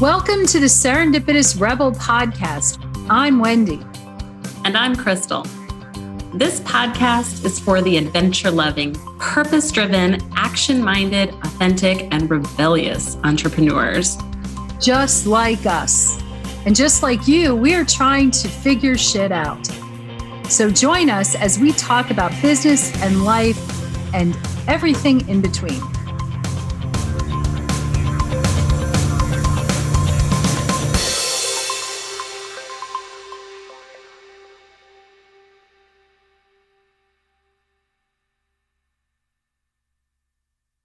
Welcome to the Serendipitous Rebel podcast. I'm Wendy. And I'm Crystal. This podcast is for the adventure loving, purpose driven, action minded, authentic, and rebellious entrepreneurs. Just like us. And just like you, we are trying to figure shit out. So join us as we talk about business and life and everything in between.